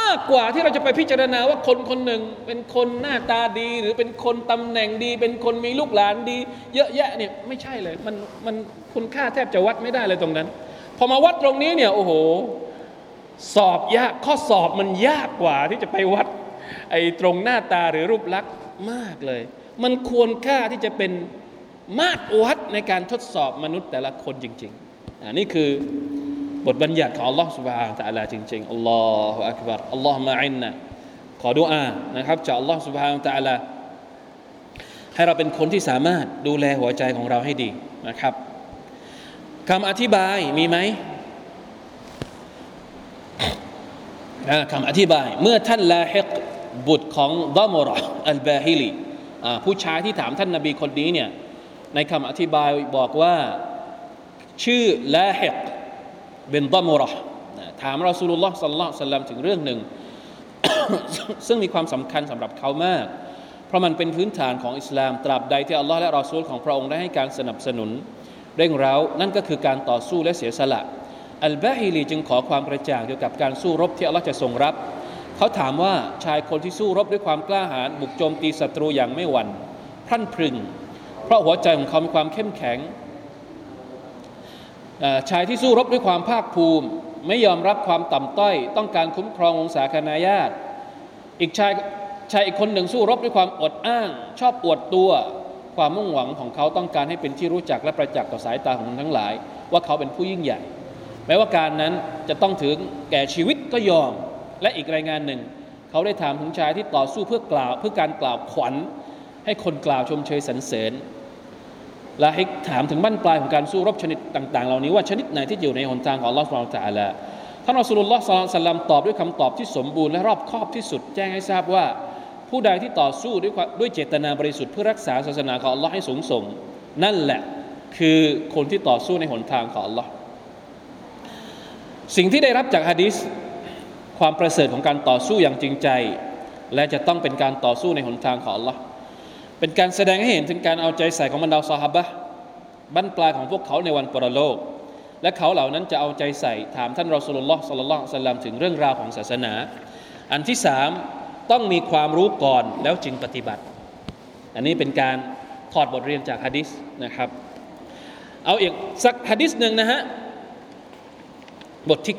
[SPEAKER 1] มากกว่าที่เราจะไปพิจารณาว่าคนคนหนึ่งเป็นคนหน้าตาดี หรือเป็นคนตำแหน่งดี เป็นคนมีลูกหลานดี เยอะแยะเนี่ยไม่ใช่เลยมันมันคุณค่าแทบจะวัดไม่ได้เลยตรงนั้น พอมาวัดตรงนี้เนี่ยโอ้โห สอบยากข้อสอบมันยากกว่าที่จะไปวัดไอ้ตรงหน้าตาหรือรูปลักษณ์มากเลย มันควรค่าที่จะเป็น มาตรวัดในการทดสอบมนุษย์แต่ละคนจริงๆอันนี้คือบทบัญญัติของ Allah سبحانه และ تعالى จริงๆอัลลอฮฺอักบารอัลลอฮฺมาอินนะขอดุอานะครับจาก Allah سبحانه และ تعالى ให้เราเป็นคนที่สามารถดูแลหัวใจของเราให้ดีนะครับคำอธิบายมีไหมคำอธิบายเมื่อท่านลาฮิกบุตรของดามรอัลบาฮิลีผู้ชายที่ถามท่านนาบีคนนี้เนี่ย ในคำอธิบายบอกว่า ชื่อลาฮิกเป็นดามรถามรอสูลุลลอฮ์สัลลัลลลัมถึงเรื่องหนึ่ง ซึ่งมีความสำคัญสำหรับเขามาก เพราะมันเป็นพื้นฐานของอิสลาม ตราบใดที่อัลลอฮ์และรอซูลของพระองค์ได้ให้การสนับสนุน เร่งเร้า นั่นก็คือการต่อสู้และเสียสละ อัลบาฮิลีจึงขอความกระจ่างเกี่ยวกับการสู้รบที่อัลลอฮ์จะทรงรับ เขาถามว่าชายคนที่สู้รบด้วยความกล้าหาญบุกโจมตีศัตรูอย่างไม่หวั่นพรั่นพรึง เพราะหัวใจของเขามีความเข้มแข็งชายที่สู้รบด้วยความภาคภูมิ ไม่ยอมรับความต่ำต้อย ต้องการคุ้มครององศาคณาญาติ อีกชายชายอีกคนหนึ่งสู้รบด้วยความอดอ้าง ชอบอวดตัว ความมุ่งหวังของเขาต้องการให้เป็นที่รู้จักและประจักษ์ต่อสายตาของคนทั้งหลาย ว่าเขาเป็นผู้ยิ่งใหญ่ แม้ว่าการนั้นจะต้องถึงแก่ชีวิตก็ยอม และอีกรายงานหนึ่ง เขาได้ถามถึงชายที่ต่อสู้เพื่อกล่าวเพื่อการกล่าวขวัญ ให้คนกล่าวชมเชยสรรเสริญ และให้ถามถึงบั้นปลายของการสู้รบชนิดต่างๆ เหล่านี้ว่าชนิดไหนที่อยู่ในหนทางของลอฮฺสุลตาละท่านอัสลุลลอฮฺสัลลัมตอบด้วยคำตอบที่สมบูรณ์และรอบคอบที่สุดแจ้งให้ทราบว่า ผู้ใดที่ต่อสู้ด้วยด้วยเจตนาบริสุทธิ์เพื่อรักษาศาสนาของอัลลอฮ์ให้สูงส่ง นั่นแหละคือคนที่ต่อสู้ในหนทางของอัลลอฮ์สิ่งที่ได้รับจากฮะดิษความประเสริฐของการต่อสู้อย่างจริงใจ และจะต้องเป็นการต่อสู้ในหนทางของ Allah เป็นการแสดงให้เห็นถึงการเอาใจใส่ของบรรดาสหบะบั้นปลายของพวกเขาในวันปรโลก และเขาเหล่านั้นจะเอาใจใส่ถามท่านรอสุลลอฮ์สัลลัลลอฮุซัลลัมถึงเรื่องราวของศาสนา อันที่สามต้องมีความรู้ก่อนแล้วจึงปฏิบัติ อันนี้เป็นการถอดบทเรียนจากฮะดิษนะครับ เอาอีกสักฮะดิษหนึ่งนะฮะ บทที่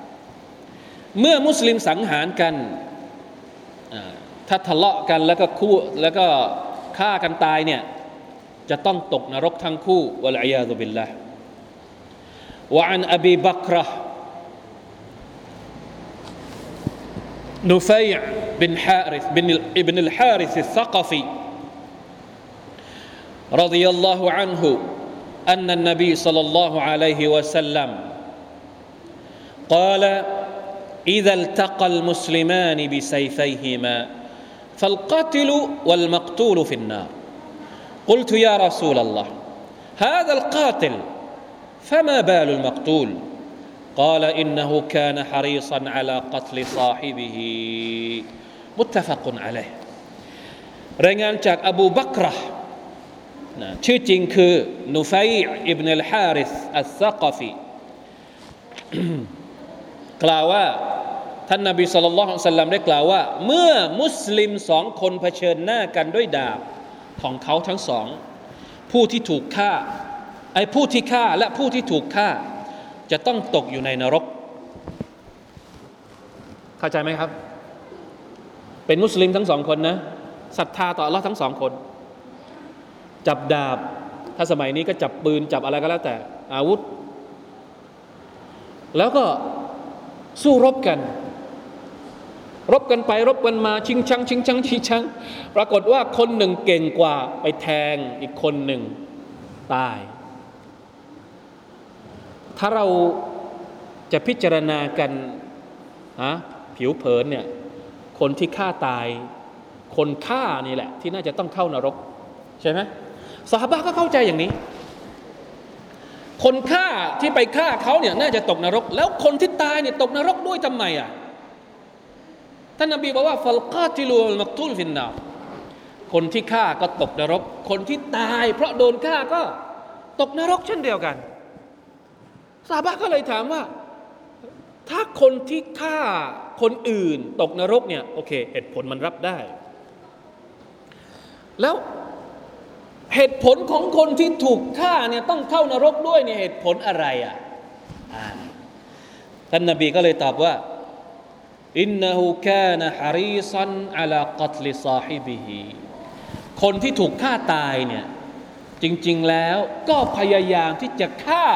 [SPEAKER 1] 9 เมื่อมุสลิมสังหารกัน ถ้าทะเลาะกันแล้วก็คู่แล้วก็ฆ่ากันตายเนี่ยจะต้องตกนรกทั้งคู่วะลัยยาตุบิลละวะอันอบีบักร نفيع بن حارث بن ابن الحارث الثقفي رضي الله عنه أن النبي صلى الله عليه وسلم قال إذا التقى المسلمان بسيفيهما فالقاتل والمقتول في النار قلت يا رسول الله هذا القاتل فما بال المقتول قال إنه كان حريصا على قتل صاحبه متفق عليه รายงานจากอบูบักรนะชื่อจริงคือนุฟัยอิบนุลฮาริสอัสซักฟีกล่าวว่า ท่านนาบีสุลต่านสัลลัมได้กล่าวว่า เมื่อมุสลิมสองคนเผชิญหน้ากันด้วยดาบของเขาทั้งสอง ผู้ที่ถูกฆ่าไอ้ผู้ที่ฆ่าและผู้ที่ถูกฆ่า จะต้องตกอยู่ในนรก เข้าใจไหมครับ เป็นมุสลิมทั้งสองคนนะศรัทธาต่อลลอฮ์ทั้งสองคน จับดาบ ถ้าสมัยนี้ก็จับปืนจับอะไรก็แล้วแต่ อาวุธ แล้วก็สู้รบกัน รบกันไปรบกันมาชิงชังชิงชังชิงชังปรากฏว่าคนหนึ่งเก่งกว่าไปแทงอีกคนหนึ่งตาย ถ้าเราจะพิจารณากันฮะผิวเผินเนี่ยคนที่ฆ่าตาย คนฆ่านี่แหละ ที่น่าจะต้องเข้านรก ใช่ไหมสาบะก็เข้าใจอย่างนี้ คนฆ่าที่ไปฆ่าเขาเนี่ยน่าจะตกนรก แล้วคนที่ตายเนี่ยตกนรกด้วยทำไมอะ ท่านนบีบอกว่าฟัลกาติลูมักตุลฟินนาคนที่ฆ่าก็ตกนรก คนที่ตาย เพราะโดนฆ่าก็ตกนรกเช่นเดียวกันซาบะก็เลยถามว่า ถ้าคนที่ฆ่าคนอื่น ตกนรกเนี่ยโอเคเหตุผลมันรับได้ แล้วเหตุผลของคนที่ถูกฆ่าเนี่ยต้องเข้านรกด้วยเนี่ยเหตุผลอะไรอะท่านนบีก็เลยตอบว่า إنه كان حريصا على قتل صاحبهคนที่ถูกฆ่าตายเนี่ยจริง ๆแล้วก็พยายามที่จะฆ่า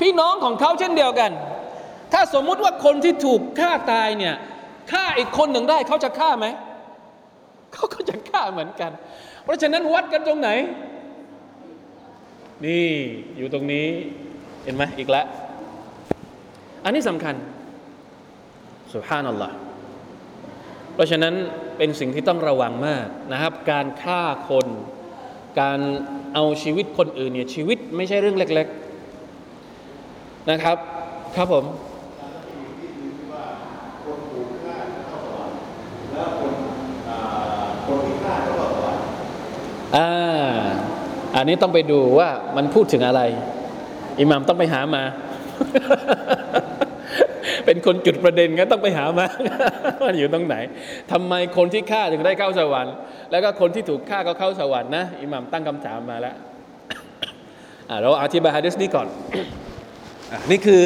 [SPEAKER 1] พี่น้องของเขาเช่นเดียวกัน ถ้าสมมุติว่าคนที่ถูกฆ่าตายเนี่ยฆ่าอีกคนหนึ่งได้เขาจะฆ่าไหมเขาก็จะฆ่าเหมือนกัน เพราะฉะนั้นวัดกันตรงไหน นี่อยู่ตรงนี้เห็นไหมอีกแล้วอันนี้สำคัญ สุภานัลลอฮ์เพราะฉะนั้นเป็นสิ่งที่ต้องระวังมากนะครับ การฆ่าคน การเอาชีวิตคนอื่นเนี่ยชีวิตไม่ใช่เรื่องเล็ก ๆนะครับ ครับผมอ่าอันนี้ต้องไปดูว่ามันพูดถึงอะไร อิหมามต้องไปหามา เป็นคนจุดประเด็นก็ต้องไปหามาว่าอยู่ตรงไหนทำไมคนที่ฆ่าถึงได้เข้าสวรรค์ แล้วก็คนที่ถูกฆ่าก็เข้าสวรรค์นะอิหมามตั้งคำถามมาแล้วเราอธิบายฮะดิษนี้ก่อนนี่คือ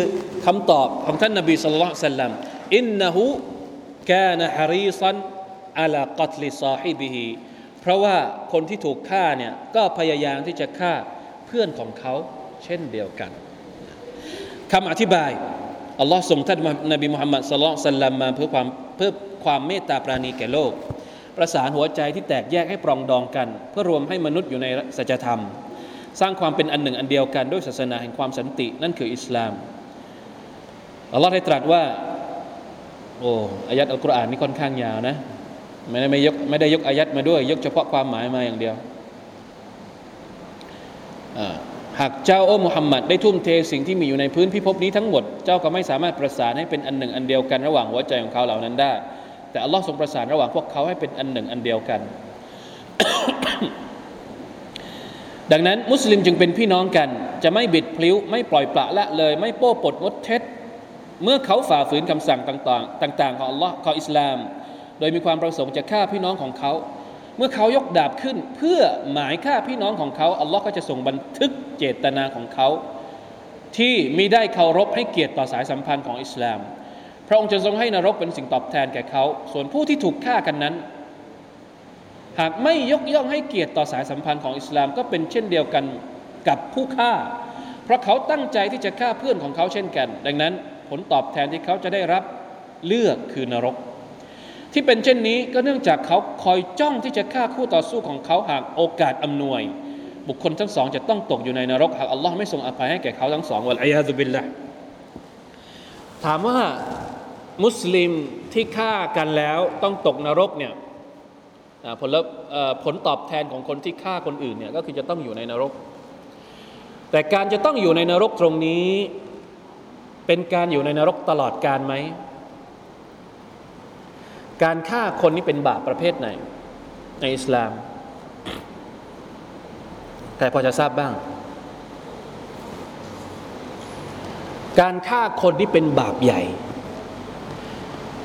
[SPEAKER 1] คำตอบของท่านนบีصلى الله عليه وسلم إنه كان حريصا على قتل صاحبهเพราะว่าคนที่ถูกฆ่าเนี่ยก็พยายามที่จะฆ่าเพื่อนของเขาเช่นเดียวกันคำอธิบาย อัลลอฮ์ส่งท่านนบีมุฮัมมัดสลลัลสัลลัมมาเพื่อความเพื่อความเมตตาปราณีแก่โลก ประสานหัวใจที่แตกแยกให้ปรองดองกัน เพื่อรวมให้มนุษย์อยู่ในสัจธรรม สร้างความเป็นอันหนึ่งอันเดียวกันด้วยศาสนาแห่งความสันติ นั่นคืออิสลามอัลลอฮ์ได้ตรัสว่าโอ้อายัดอัลกุรอานนี่ค่อนข้างยาวนะไม่ได้ไม่ยกไม่ได้ยกอายัดมาด้วย ยกเฉพาะความหมายมาอย่างเดียวอ่า หากเจ้าโอ้มุฮัมมัดได้ทุ่มเทสิ่งที่มีอยู่ในพื้นพิภพนี้ทั้งหมด เจ้าก็ไม่สามารถประสานให้เป็นอันหนึ่งอันเดียวกันระหว่างหัวใจของเขาเหล่านั้นได้ แต่อัลลอฮ์ทรงประสานระหว่างพวกเขาให้เป็นอันหนึ่งอันเดียวกัน ดังนั้นมุสลิมจึงเป็นพี่น้องกัน จะไม่บิดพลิ้ว ไม่ปล่อยปละละเลย ไม่โป้ปดงดเท็จ เมื่อเขาฝ่าฝืนคำสั่งต่างๆ ต่าง ๆ ของอัลลอฮ์ของอิสลาม โดยมีความประสงค์จะฆ่าพี่น้องของเขา มื่อเขายกดาบขึ้น เพื่อหมายฆ่าพี่น้องของเขาอัลลอฮ์ก็จะส่งบันทึกเจตนาของเขา ที่มิได้เคารพให้เกียรติต่อสายสัมพันธ์ของอิสลาม พระองค์จะทรงให้นรกเป็นสิ่งตอบแทนแก่เขา ส่วนผู้ที่ถูกฆ่ากันนั้น หากไม่ยกย่องให้เกียรติต่อสายสัมพันธ์ของอิสลามก็เป็นเช่นเดียวกันกับผู้ฆ่า เพราะเขาตั้งใจที่จะฆ่าเพื่อนของเขาเช่นกัน ดังนั้นผลตอบแทนที่เขาจะได้รับเลือกคือนรก ที่เป็นเช่นนี้ก็เนื่องจากเขาคอยจ้องที่จะฆ่าคู่ต่อสู้ของเขาหากโอกาสอำนวย บุคคลทั้งสองจะต้องตกอยู่ในนรกหากอัลลอฮ์ไม่ทรงอภัยให้แก่เขาทั้งสองวัลอยาซุบิลละถามว่ามุสลิมที่ฆ่ากันแล้วต้องตกนรกเนี่ยผลผลตอบแทนของคนที่ฆ่าคนอื่นเนี่ยก็คือจะต้องอยู่ในนรก แต่การจะต้องอยู่ในนรกตรงนี้ เป็นการอยู่ในนรกตลอดการไหม การฆ่าคนนี้เป็นบาปประเภทไหน ในอิสลาม แต่พอจะทราบบ้าง การฆ่าคนที่เป็นบาปใหญ่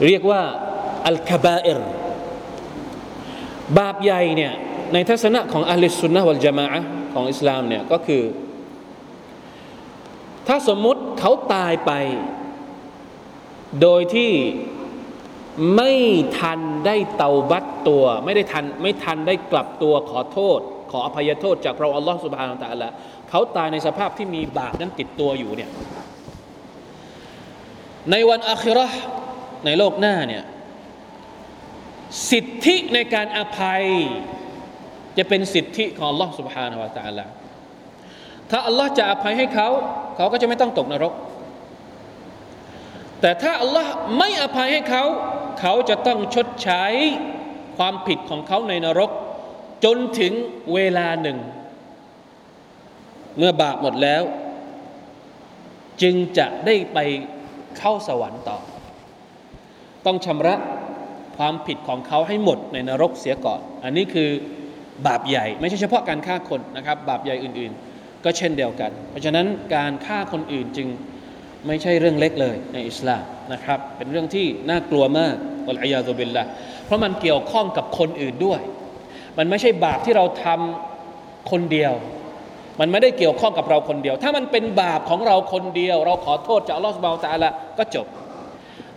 [SPEAKER 1] เรียกว่าอัลคาบาเอรบาปใหญ่เนี่ยในทัศนะของอัลลิสุนนะวัลจามะของอิสลามเนี่ยก็คือ ถ้าสมมุติเขาตายไป โดยที่ ไม่ทันได้เตาบัตตัว ไม่ได้ทันไม่ทันได้กลับตัวขอโทษ ขออภัยโทษ จากพระอัลลอฮฺสุบฮานาตะละเขาตายในสภาพที่มีบาปนั้นติดตัวอยู่เนี่ยในวันอาคิรอในโลกหน้าเนี่ยสิทธิในการอภัย จะเป็นสิทธิของอัลลอฮฺสุบฮานาวะตะละถ้าอัลลอฮ์จะอภัยให้เขา เขาก็จะไม่ต้องตกนรก แต่ถ้าอัลลอฮ์ไม่อภัยให้เขา เขาจะต้องชดใช้ความผิดของเขาในนรก จนถึงเวลาหนึ่ง เมื่อบาปหมดแล้ว จึงจะได้ไปเข้าสวรรค์ต่อ ต้องชำระความผิดของเขาให้หมดในนรกเสียก่อน อันนี้คือบาปใหญ่ ไม่ใช่เฉพาะการฆ่าคนนะครับ บาปใหญ่อื่น ๆ ก็เช่นเดียวกัน เพราะฉะนั้นการฆ่าคนอื่นจึงไม่ใช่เรื่องเล็กเลยในอิสลาม นะครับ เป็นเรื่องที่น่ากลัวมากอัลอยาตุบิลละเพราะมันเกี่ยวข้องกับคนอื่นด้วย มันไม่ใช่บาปที่เราทำคนเดียว มันไม่ได้เกี่ยวข้องกับเราคนเดียว ถ้ามันเป็นบาปของเราคนเดียว เราขอโทษจากอัลลอฮฺสุบานตะละก็จบ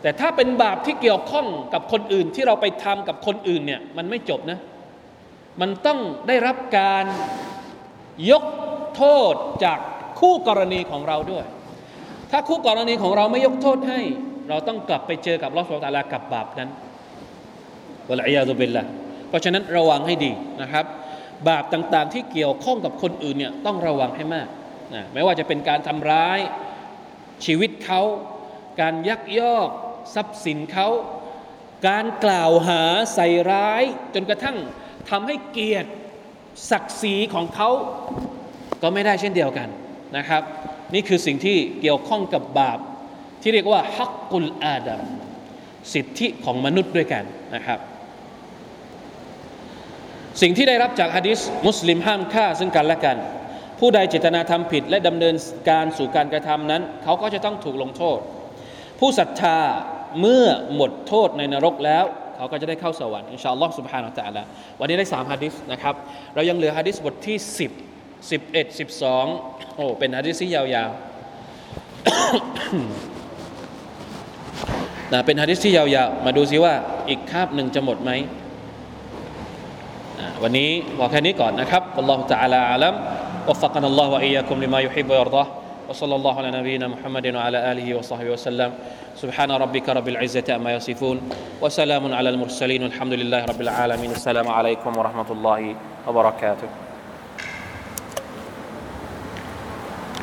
[SPEAKER 1] แต่ถ้าเป็นบาปที่เกี่ยวข้องกับคนอื่นที่เราไปทำกับคนอื่นเนี่ยมันไม่จบนะ มันต้องได้รับการยกโทษจากคู่กรณีของเราด้วย ถ้าคู่กรณีของเราไม่ยกโทษให้ เราต้องกลับไปเจอกับลอสฟตาลากับบาปนั้นวะลัยยาตุบิลละเพราะฉะนั้นระวังให้ดีนะครับ บาปต่างๆที่เกี่ยวข้องกับคนอื่นเนี่ยต้องระวังให้มากนะไม่ว่าจะเป็นการทำร้ายชีวิตเขา การยักยอกทรัพย์สินเขา การกล่าวหาใส่ร้าย จนกระทั่งทำให้เกียรติศักดิ์ศรีของเขาก็ไม่ได้เช่นเดียวกันนะครับ นี่คือสิ่งที่เกี่ยวข้องกับบาป ที่เรียกว่าฮักกุลอาดัมสิทธิของมนุษย์ด้วยกันนะครับ สิ่งที่ได้รับจากฮะดิษมุสลิมห้ามฆ่าซึ่งกันและกัน ผู้ใดเจตนาทำผิดและดำเนินการสู่การกระทำนั้น เขาก็จะต้องถูกลงโทษ ผู้ศรัทธาเมื่อหมดโทษในนรกแล้ว เขาก็จะได้เข้าสวรรค์อินชาอัลลอฮ์สุบฮานาตะอัลลวันนี้ได้สามฮะดิษนะครับ เรายังเหลือฮะดิษบทที่ 10 11 12โอ้เป็นฮะดิษที่ยาวๆ นะเป็นฮะดิษที่ยาวๆ มาดูซิว่าอีกคาบหนึ่งจะหมดไหมวันนี้พอแค่นี้ก่อนนะครับ والله تعالى أعلم وفقنا الله وإياكم لما يحب ويرضاه وصلى الله على نبينا محمد وعلى آله وصحبه وسلم سبحان ربك رب العزة أما يصفون وسلام على المرسلين والحمد لله رب العالمين السلام عليكم ورحمة الله وبركاته